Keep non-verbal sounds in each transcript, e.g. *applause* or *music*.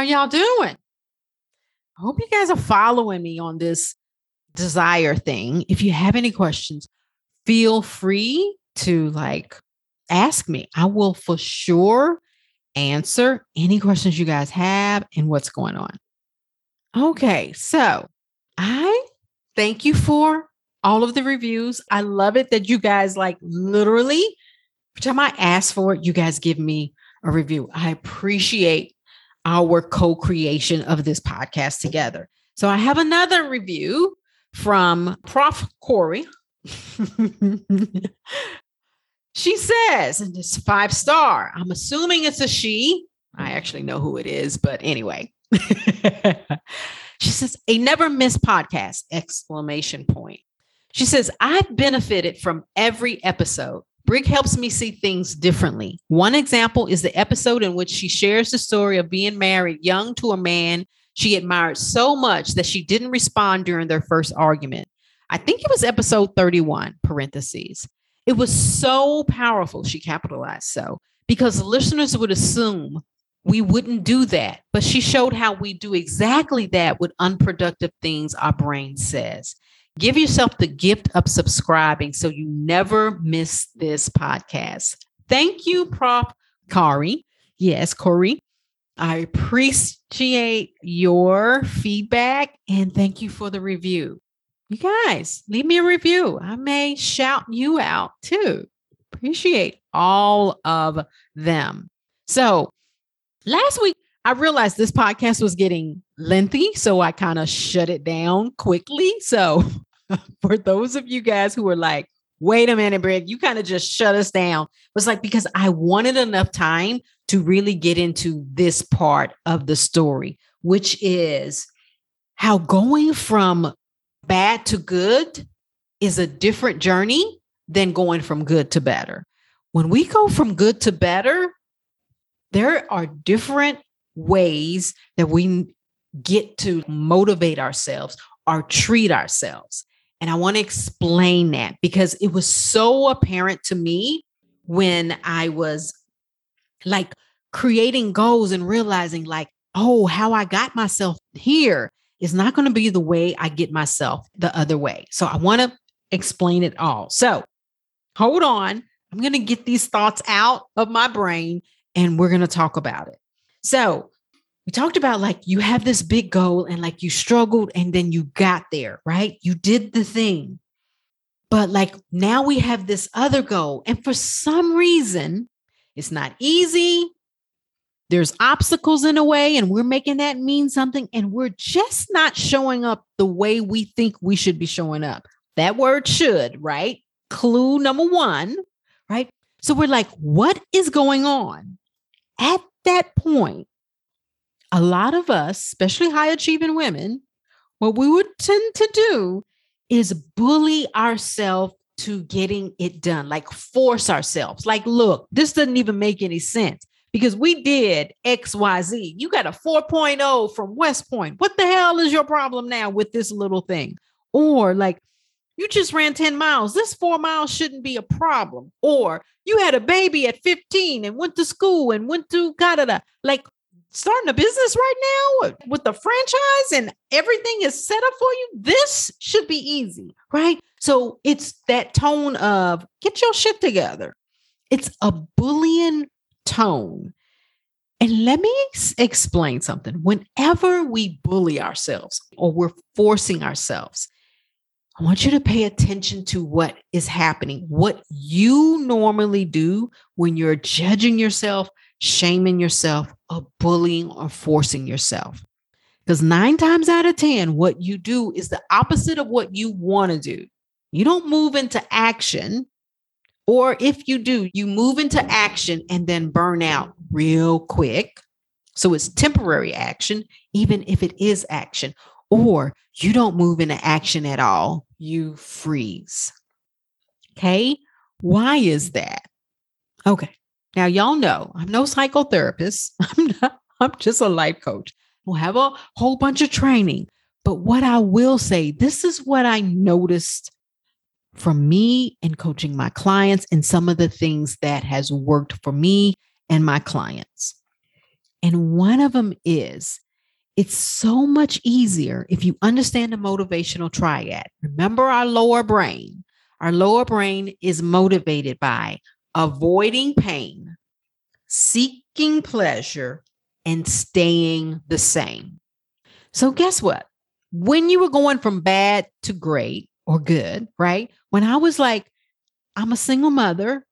How y'all doing? I hope you guys are following me on this desire thing. If you have any questions, feel free to like ask me. I will for sure answer any questions you guys have and what's going on. Okay, so I thank you for all of the reviews. I love it that you guys like literally every time I ask for it, you guys give me a review. I appreciate our co-creation of this podcast together. So I have another review from Prof. Corey. *laughs* she says, and it's five star. I'm assuming it's a she. I actually know who it is, but anyway. *laughs* she says, a never miss podcast, exclamation point. She says, I've benefited from every episode. Brig helps me see things differently. One example is the episode in which she shares the story of being married young to a man she admired so much that she didn't respond during their first argument. I think it was episode 31, parentheses. It was so powerful, she capitalized so, because listeners would assume we wouldn't do that. But she showed how we do exactly that with unproductive things our brain says. Give yourself the gift of subscribing so you never miss this podcast. Thank you, Prof. Kari. Yes, Corey. I appreciate your feedback and thank you for the review. You guys, leave me a review. I may shout you out too. Appreciate all of them. So, last week, I realized this podcast was getting lengthy, so I kind of shut it down quickly. So, *laughs* *laughs* for those of you guys who are like, wait a minute, Brig, you kind of just shut us down, it was like because I wanted enough time to really get into this part of the story, which is how going from bad to good is a different journey than going from good to better. When we go from good to better, there are different ways that we get to motivate ourselves or treat ourselves. And I want to explain that because it was so apparent to me when I was like creating goals and realizing, like, oh, how I got myself here is not going to be the way I get myself the other way. So I want to explain it all. So hold on. I'm going to get these thoughts out of my brain and we're going to talk about it. So we talked about like you have this big goal and like you struggled and then you got there, right? You did the thing. But like now we have this other goal. And for some reason, it's not easy. There's obstacles in a way, and we're making that mean something. And we're just not showing up the way we think we should be showing up. That word should, right? Clue number one, right? So we're like, what is going on? At that point, a lot of us, especially high achieving women, what we would tend to do is bully ourselves to getting it done, like force ourselves. Like, look, this doesn't even make any sense because we did XYZ. You got a 4.0 from West Point. What the hell is your problem now with this little thing? Or like, you just ran 10 miles. This four miles shouldn't be a problem. Or you had a baby at 15 and went to school and went to Canada. Like, starting a business right now with the franchise and everything is set up for you, this should be easy, right? So it's that tone of get your shit together. It's a bullying tone. And let me ex- explain something. Whenever we bully ourselves or we're forcing ourselves, I want you to pay attention to what is happening, what you normally do when you're judging yourself, shaming yourself, or bullying or forcing yourself. Because nine times out of 10, what you do is the opposite of what you want to do. You don't move into action. Or if you do, you move into action and then burn out real quick. So it's temporary action, even if it is action, or you don't move into action at all, you freeze. Okay. Why is that? Okay. Now, y'all know I'm no psychotherapist. *laughs* I'm not, I'm just a life coach. We'll have a whole bunch of training. But what I will say, this is what I noticed from me and coaching my clients and some of the things that has worked for me and my clients. And one of them is it's so much easier if you understand the motivational triad. Remember our lower brain. Our lower brain is motivated by avoiding pain, seeking pleasure, and staying the same. So, guess what? When you were going from bad to great or good, right? When I was like, I'm a single mother,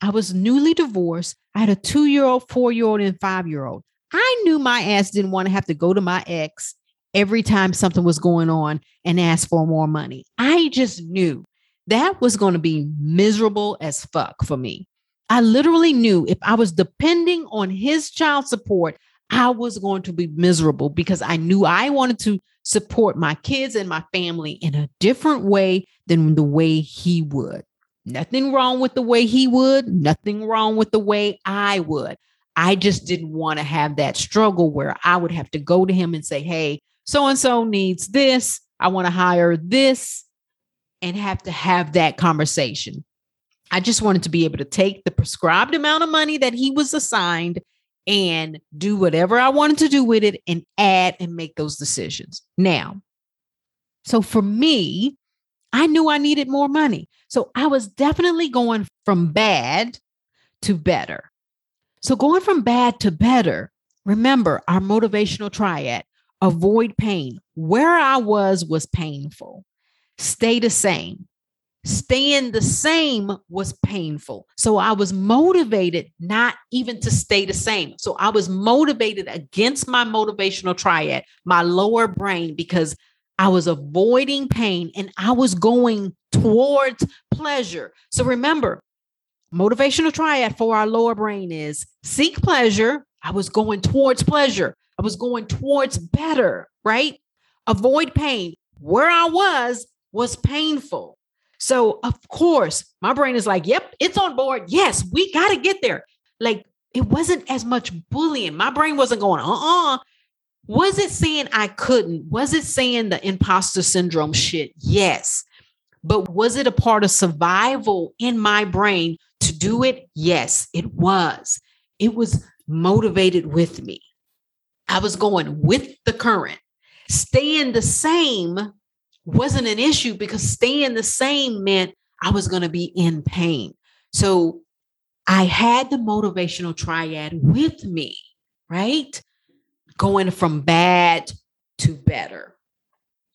I was newly divorced, I had a two year old, four year old, and five year old. I knew my ass didn't want to have to go to my ex every time something was going on and ask for more money. I just knew that was going to be miserable as fuck for me. I literally knew if I was depending on his child support, I was going to be miserable because I knew I wanted to support my kids and my family in a different way than the way he would. Nothing wrong with the way he would, nothing wrong with the way I would. I just didn't want to have that struggle where I would have to go to him and say, Hey, so and so needs this. I want to hire this and have to have that conversation. I just wanted to be able to take the prescribed amount of money that he was assigned and do whatever I wanted to do with it and add and make those decisions. Now, so for me, I knew I needed more money. So I was definitely going from bad to better. So going from bad to better, remember our motivational triad avoid pain. Where I was was painful. Stay the same staying the same was painful. So I was motivated not even to stay the same. So I was motivated against my motivational triad, my lower brain, because I was avoiding pain and I was going towards pleasure. So remember, motivational triad for our lower brain is seek pleasure. I was going towards pleasure. I was going towards better, right? Avoid pain. Where I was was painful. So, of course, my brain is like, yep, it's on board. Yes, we got to get there. Like, it wasn't as much bullying. My brain wasn't going, uh uh-uh. uh. Was it saying I couldn't? Was it saying the imposter syndrome shit? Yes. But was it a part of survival in my brain to do it? Yes, it was. It was motivated with me. I was going with the current. Staying the same wasn't an issue because staying the same meant I was going to be in pain. So I had the motivational triad with me, right? Going from bad to better,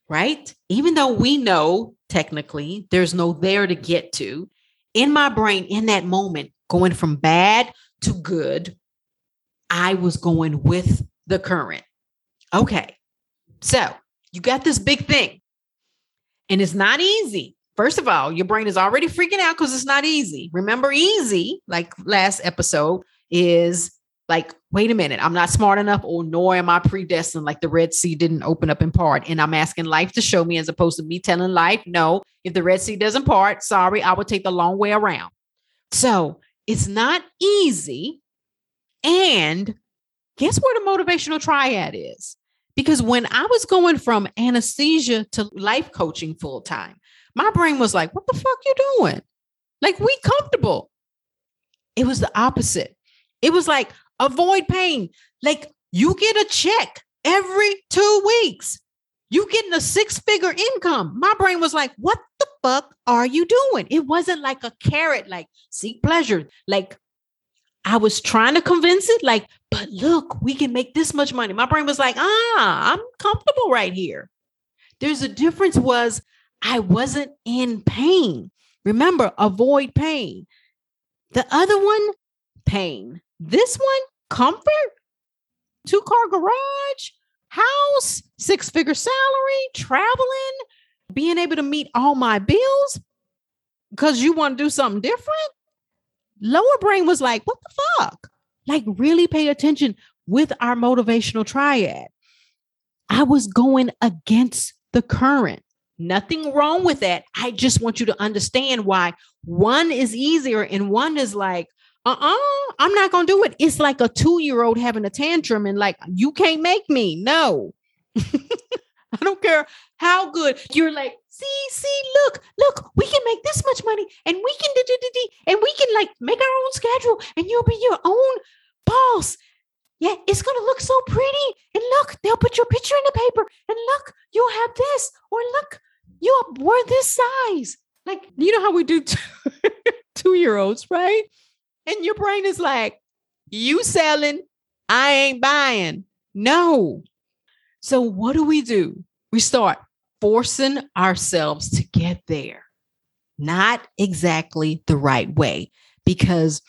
right? Even though we know technically there's no there to get to, in my brain, in that moment, going from bad to good, I was going with the current. Okay. So you got this big thing. And it's not easy. First of all, your brain is already freaking out because it's not easy. Remember, easy, like last episode, is like, wait a minute, I'm not smart enough, or nor am I predestined. Like the Red Sea didn't open up in part. And I'm asking life to show me as opposed to me telling life, no, if the Red Sea doesn't part, sorry, I will take the long way around. So it's not easy. And guess where the motivational triad is? Because when I was going from anesthesia to life coaching full time, my brain was like, what the fuck you doing? Like, we comfortable. It was the opposite. It was like, avoid pain. Like, you get a check every two weeks. You getting a six figure income. My brain was like, what the fuck are you doing? It wasn't like a carrot, like seek pleasure. Like I was trying to convince it, like, but look, we can make this much money. My brain was like, ah, I'm comfortable right here. There's a difference was I wasn't in pain. Remember, avoid pain. The other one, pain. This one, comfort, two car garage, house, six figure salary, traveling, being able to meet all my bills because you want to do something different lower brain was like, what the fuck? Like, really pay attention with our motivational triad. I was going against the current. Nothing wrong with that. I just want you to understand why one is easier and one is like, uh uh-uh, uh, i am not going to do it. It's like a two year old having a tantrum and like, you can't make me. No. *laughs* I don't care how good you're like, see, see, look, look, we can make this much money and we can do, do, do, do, and we can like make our own schedule and you'll be your own boss. Yeah, it's gonna look so pretty. And look, they'll put your picture in the paper. And look, you'll have this. Or look, you're we're this size. Like, you know how we do two *laughs* year olds, right? And your brain is like, you selling, I ain't buying. No. So what do we do? We start forcing ourselves to get there. Not exactly the right way because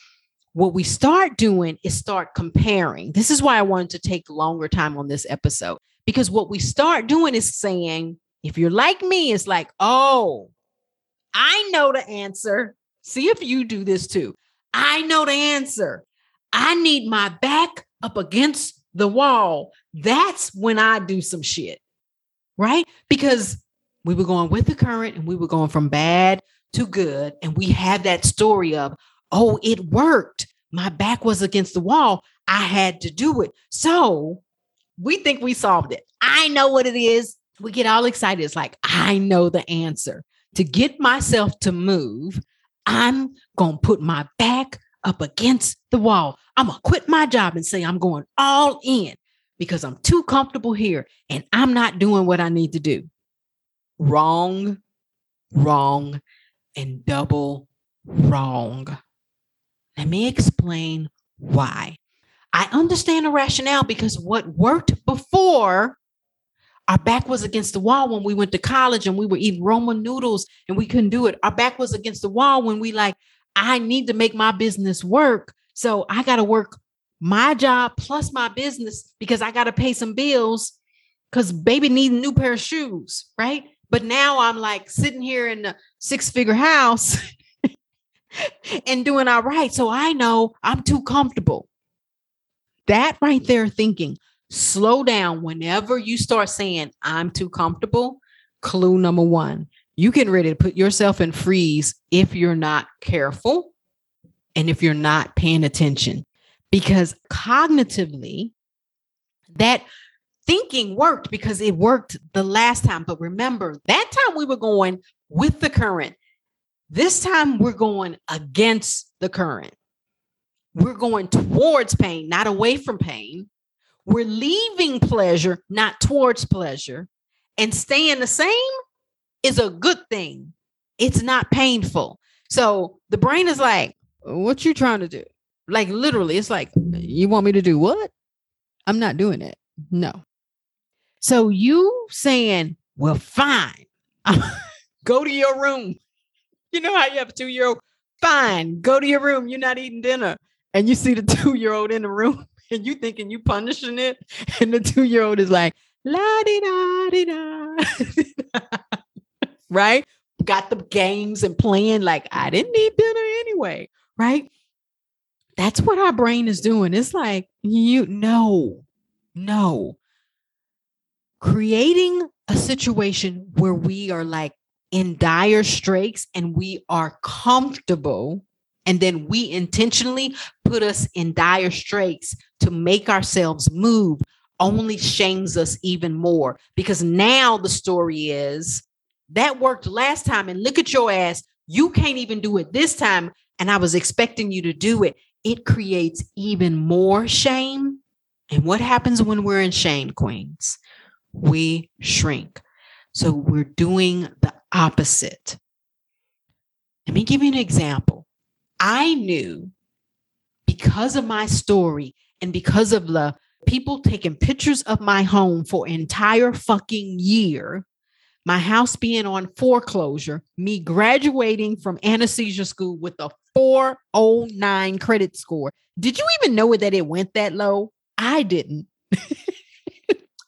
what we start doing is start comparing. This is why I wanted to take longer time on this episode because what we start doing is saying, if you're like me, it's like, oh, I know the answer. See if you do this too. I know the answer. I need my back up against the wall. That's when I do some shit, right? Because we were going with the current and we were going from bad to good. And we have that story of, oh, it worked. My back was against the wall. I had to do it. So we think we solved it. I know what it is. We get all excited. It's like, I know the answer. To get myself to move, I'm going to put my back up against the wall. I'm going to quit my job and say I'm going all in because I'm too comfortable here and I'm not doing what I need to do. Wrong, wrong, and double wrong. Let me explain why. I understand the rationale because what worked before our back was against the wall when we went to college and we were eating ramen noodles and we couldn't do it. Our back was against the wall when we like, I need to make my business work. So I got to work my job plus my business because I got to pay some bills because baby needs a new pair of shoes, right? But now I'm like sitting here in a six figure house *laughs* and doing all right. So I know I'm too comfortable. That right there, thinking, slow down whenever you start saying, I'm too comfortable. Clue number one, you get ready to put yourself in freeze if you're not careful and if you're not paying attention. Because cognitively, that thinking worked because it worked the last time. But remember, that time we were going with the current. This time we're going against the current. We're going towards pain, not away from pain. We're leaving pleasure, not towards pleasure. And staying the same is a good thing. It's not painful. So the brain is like, what you trying to do? Like literally, it's like, you want me to do what? I'm not doing it. No. So you saying, well, fine. *laughs* Go to your room. You know how you have a two year old? Fine, go to your room. You're not eating dinner. And you see the *laughs* two year old in the room *laughs* and you thinking you punishing it. And the two year old is like, la di da di da. right? Got the games and playing like I didn't need dinner anyway. Right? That's what our brain is doing. It's like, you know, no. Creating a situation where we are like in dire straits and we are comfortable and then we intentionally put us in dire straits to make ourselves move only shames us even more because now the story is that worked last time and look at your ass you can't even do it this time and i was expecting you to do it it creates even more shame and what happens when we're in shame queens we shrink so we're doing the opposite. Let me give you an example. I knew because of my story and because of the people taking pictures of my home for entire fucking year, my house being on foreclosure, me graduating from anesthesia school with a 409 credit score. Did you even know that it went that low? I didn't. *laughs*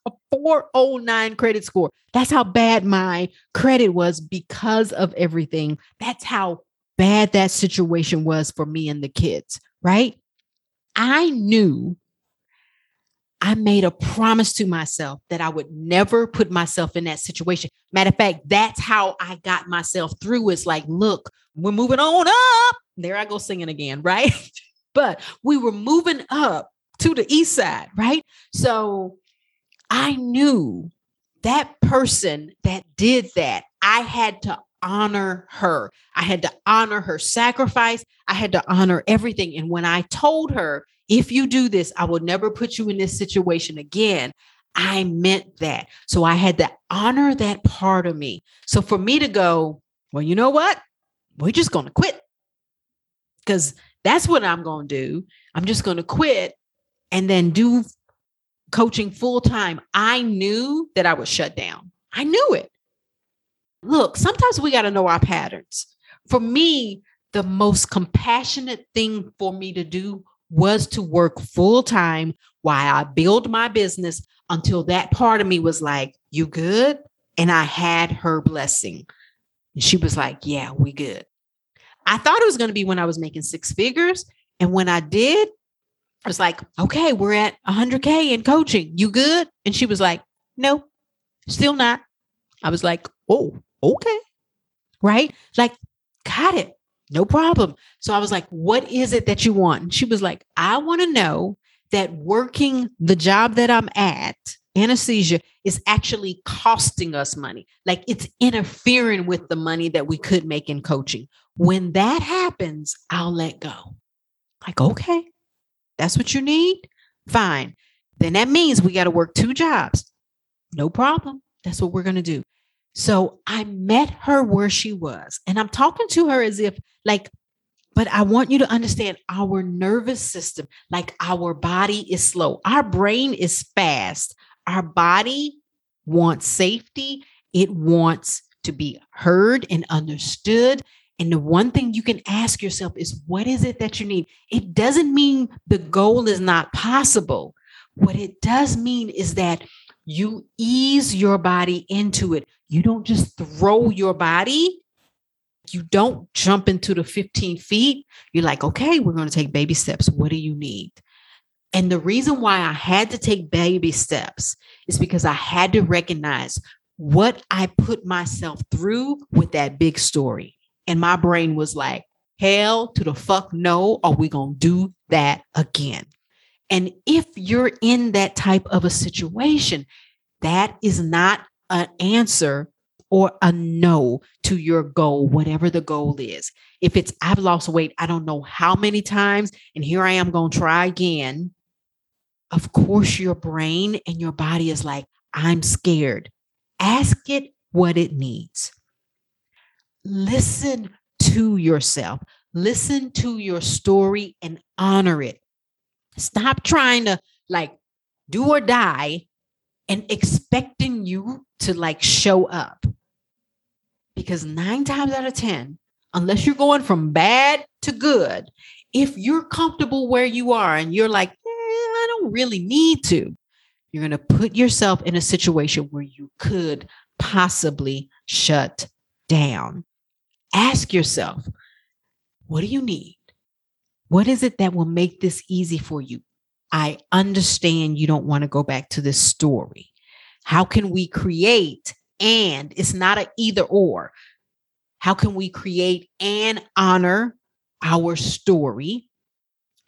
a 409 credit score. That's how bad my credit was because of everything. That's how bad that situation was for me and the kids, right? I knew I made a promise to myself that I would never put myself in that situation. Matter of fact, that's how I got myself through. It's like, look, we're moving on up. There I go singing again, right? *laughs* but we were moving up to the east side, right? So I knew that person that did that, I had to honor her. I had to honor her sacrifice. I had to honor everything. And when I told her, if you do this, I will never put you in this situation again. I meant that. So I had to honor that part of me. So for me to go, well, you know what? We're just going to quit because that's what I'm going to do. I'm just going to quit and then do coaching full time. I knew that I was shut down. I knew it. Look, sometimes we got to know our patterns. For me, the most compassionate thing for me to do was to work full time while I build my business until that part of me was like, You good? And I had her blessing. And she was like, Yeah, we good. I thought it was going to be when I was making six figures. And when I did, I was like, Okay, we're at 100K in coaching. You good? And she was like, No, still not. I was like, Oh, okay. Right? Like, got it. No problem. So I was like, What is it that you want? And she was like, I want to know that working the job that I'm at, anesthesia, is actually costing us money. Like it's interfering with the money that we could make in coaching. When that happens, I'll let go. Like, okay, that's what you need. Fine. Then that means we got to work two jobs. No problem. That's what we're going to do. So I met her where she was, and I'm talking to her as if, like, but I want you to understand our nervous system, like our body is slow, our brain is fast, our body wants safety, it wants to be heard and understood. And the one thing you can ask yourself is, what is it that you need? It doesn't mean the goal is not possible. What it does mean is that you ease your body into it. You don't just throw your body. You don't jump into the 15 feet. You're like, okay, we're going to take baby steps. What do you need? And the reason why I had to take baby steps is because I had to recognize what I put myself through with that big story. And my brain was like, hell to the fuck no, are we going to do that again? And if you're in that type of a situation, that is not an answer or a no to your goal, whatever the goal is. If it's, I've lost weight, I don't know how many times, and here I am going to try again. Of course, your brain and your body is like, I'm scared. Ask it what it needs. Listen to yourself, listen to your story and honor it. Stop trying to like do or die and expecting you to like show up. Because nine times out of 10, unless you're going from bad to good, if you're comfortable where you are and you're like, eh, I don't really need to, you're going to put yourself in a situation where you could possibly shut down. Ask yourself, what do you need? What is it that will make this easy for you? I understand you don't want to go back to this story. How can we create and it's not an either or. How can we create and honor our story?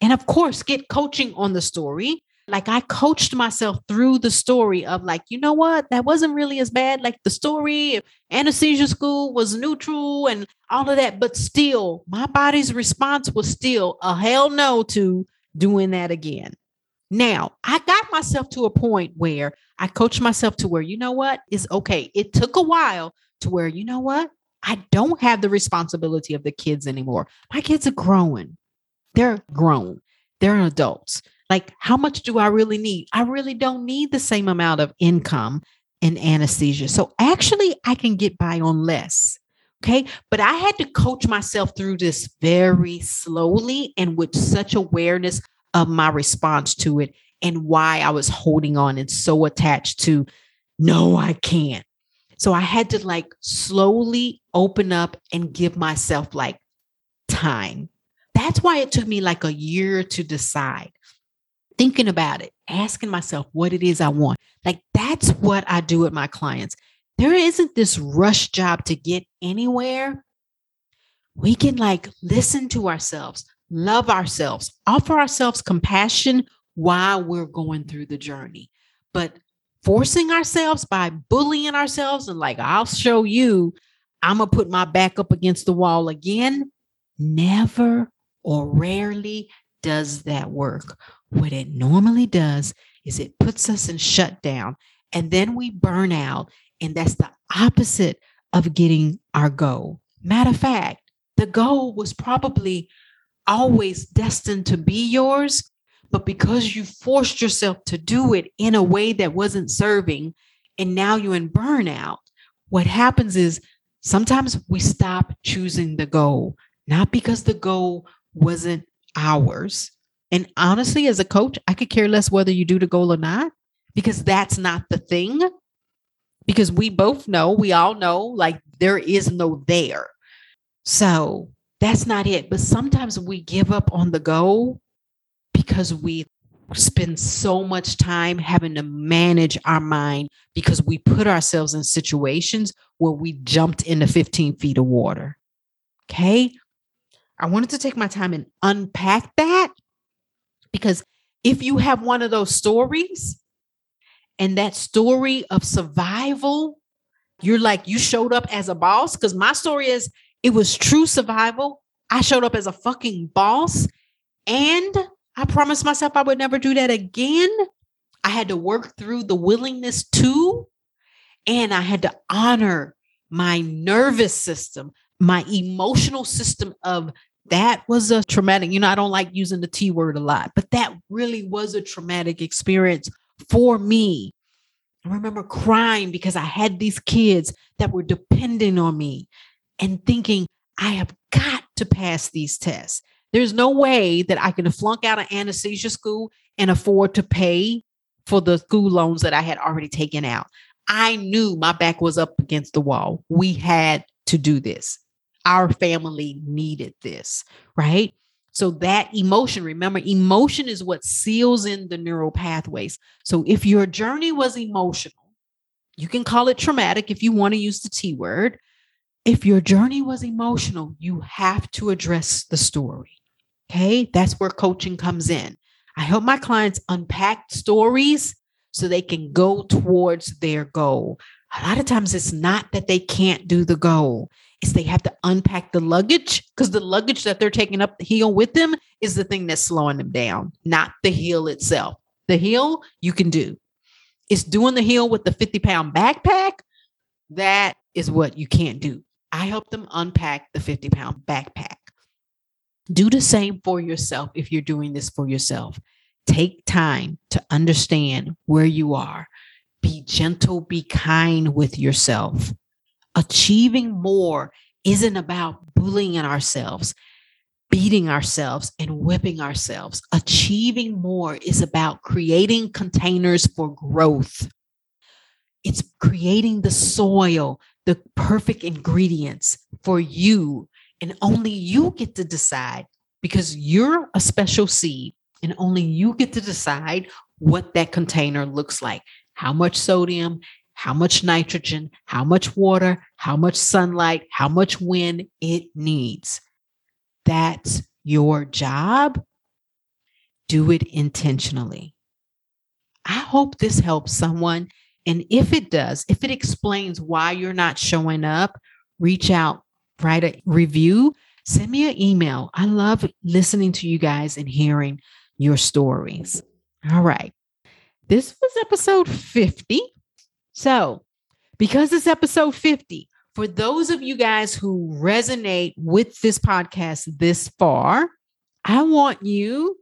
And of course, get coaching on the story. Like I coached myself through the story of like, you know what? That wasn't really as bad. Like the story, of anesthesia school was neutral and all of that. But still, my body's response was still a hell no to doing that again. Now, I got myself to a point where I coached myself to where, you know what, is okay. It took a while to where, you know what, I don't have the responsibility of the kids anymore. My kids are growing, they're grown, they're adults. Like, how much do I really need? I really don't need the same amount of income in anesthesia. So, actually, I can get by on less. Okay. But I had to coach myself through this very slowly and with such awareness of my response to it and why I was holding on and so attached to, no, I can't. So I had to like slowly open up and give myself like time. That's why it took me like a year to decide. thinking about it, asking myself what it is I want. Like that's what I do with my clients. There isn't this rush job to get anywhere. We can like listen to ourselves, love ourselves, offer ourselves compassion while we're going through the journey. But forcing ourselves by bullying ourselves and like, I'll show you, I'm going to put my back up against the wall again, never or rarely does that work. What it normally does is it puts us in shutdown and then we burn out. And that's the opposite of getting our goal. Matter of fact, the goal was probably always destined to be yours, but because you forced yourself to do it in a way that wasn't serving, and now you're in burnout, what happens is sometimes we stop choosing the goal, not because the goal wasn't ours. And honestly, as a coach, I could care less whether you do the goal or not, because that's not the thing. Because we both know, we all know, like there is no there. So that's not it. But sometimes we give up on the goal because we spend so much time having to manage our mind because we put ourselves in situations where we jumped into 15 feet of water. Okay. I wanted to take my time and unpack that because if you have one of those stories and that story of survival, you're like, you showed up as a boss. Because my story is it was true survival. I showed up as a fucking boss and I promised myself I would never do that again. I had to work through the willingness to, and I had to honor my nervous system, my emotional system of that was a traumatic, you know, I don't like using the T word a lot, but that really was a traumatic experience for me. I remember crying because I had these kids that were depending on me and thinking, I have got to pass these tests. There's no way that I can flunk out of anesthesia school and afford to pay for the school loans that I had already taken out. I knew my back was up against the wall. We had to do this. Our family needed this, right? So that emotion, remember, emotion is what seals in the neural pathways. So if your journey was emotional, you can call it traumatic if you want to use the T word, if your journey was emotional, you have to address the story. Okay. That's where coaching comes in. I help my clients unpack stories so they can go towards their goal. A lot of times it's not that they can't do the goal, it's they have to unpack the luggage because the luggage that they're taking up the hill with them is the thing that's slowing them down, not the hill itself. The hill you can do. It's doing the hill with the 50 pound backpack. That is what you can't do. I help them unpack the 50 pound backpack. Do the same for yourself if you're doing this for yourself. Take time to understand where you are. Be gentle, be kind with yourself. Achieving more isn't about bullying ourselves, beating ourselves, and whipping ourselves. Achieving more is about creating containers for growth. It's creating the soil the perfect ingredients for you. And only you get to decide because you're a special seed and only you get to decide what that container looks like how much sodium, how much nitrogen, how much water, how much sunlight, how much wind it needs. That's your job. Do it intentionally. I hope this helps someone and if it does, if it explains why you're not showing up, reach out, write a review, send me an email. I love listening to you guys and hearing your stories. All right. This was episode 50. So, because it's episode 50, for those of you guys who resonate with this podcast this far, I want you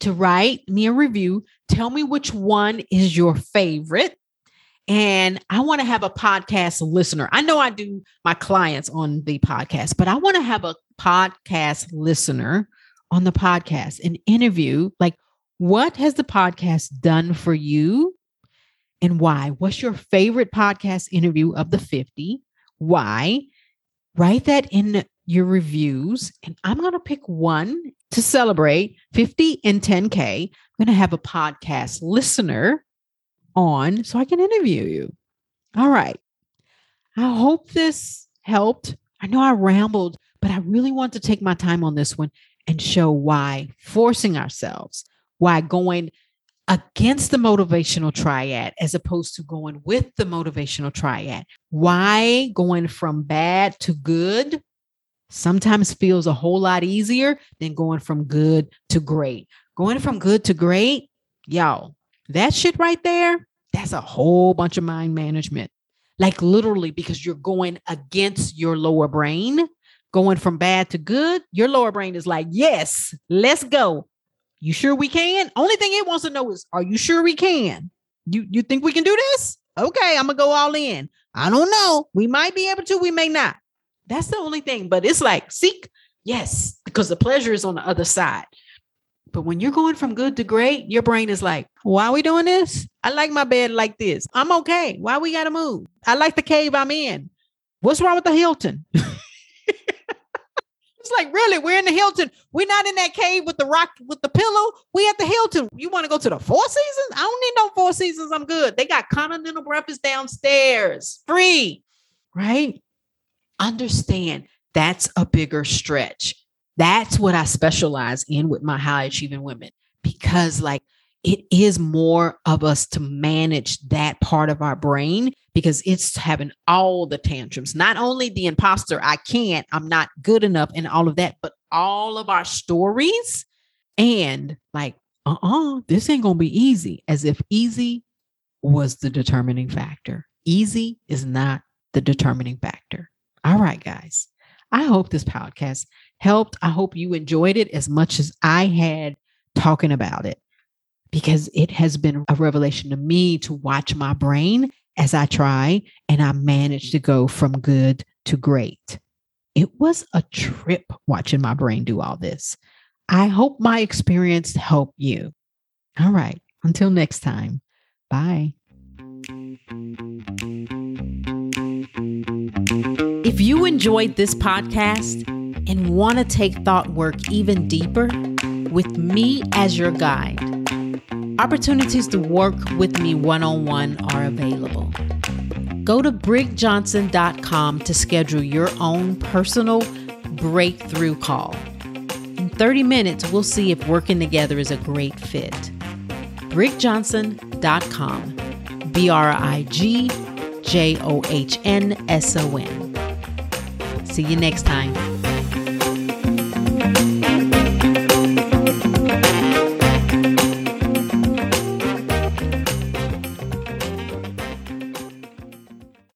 to write me a review. Tell me which one is your favorite and I want to have a podcast listener. I know I do my clients on the podcast, but I want to have a podcast listener on the podcast, an interview like, what has the podcast done for you and why? What's your favorite podcast interview of the 50? Why? Write that in your reviews, and I'm going to pick one to celebrate 50 and 10K, I'm going to have a podcast listener on so I can interview you. All right. I hope this helped. I know I rambled, but I really want to take my time on this one and show why forcing ourselves, why going against the motivational triad as opposed to going with the motivational triad, why going from bad to good sometimes feels a whole lot easier than going from good to great. Going from good to great, y'all, that shit right there, that's a whole bunch of mind management. Like literally, because you're going against your lower brain, going from bad to good, your lower brain is like, yes, let's go. You sure we can? Only thing it wants to know is, are you sure we can? You you think we can do this? Okay, I'm gonna go all in. I don't know. We might be able to, we may not. That's the only thing. But it's like, seek, yes, because the pleasure is on the other side. But when you're going from good to great, your brain is like, why are we doing this? I like my bed like this. I'm okay. Why we gotta move? I like the cave I'm in. What's wrong with the Hilton? *laughs* it's like, really, we're in the Hilton. We're not in that cave with the rock with the pillow. We at the Hilton. You want to go to the Four Seasons? I don't need no Four Seasons. I'm good. They got continental breakfast downstairs, free, right? Understand that's a bigger stretch. That's what I specialize in with my high achieving women because, like, it is more of us to manage that part of our brain because it's having all the tantrums, not only the imposter, I can't, I'm not good enough, and all of that, but all of our stories and like, uh uh-uh, uh this ain't gonna be easy, as if easy was the determining factor. Easy is not the determining factor. All right, guys. I hope this podcast helped. I hope you enjoyed it as much as I had talking about it because it has been a revelation to me to watch my brain as I try and I manage to go from good to great. It was a trip watching my brain do all this. I hope my experience helped you. All right. Until next time. Bye. If you enjoyed this podcast and want to take thought work even deeper with me as your guide, opportunities to work with me one on one are available. Go to brigjohnson.com to schedule your own personal breakthrough call. In 30 minutes, we'll see if working together is a great fit. brigjohnson.com. B R I G J O H N S O N. See you next time.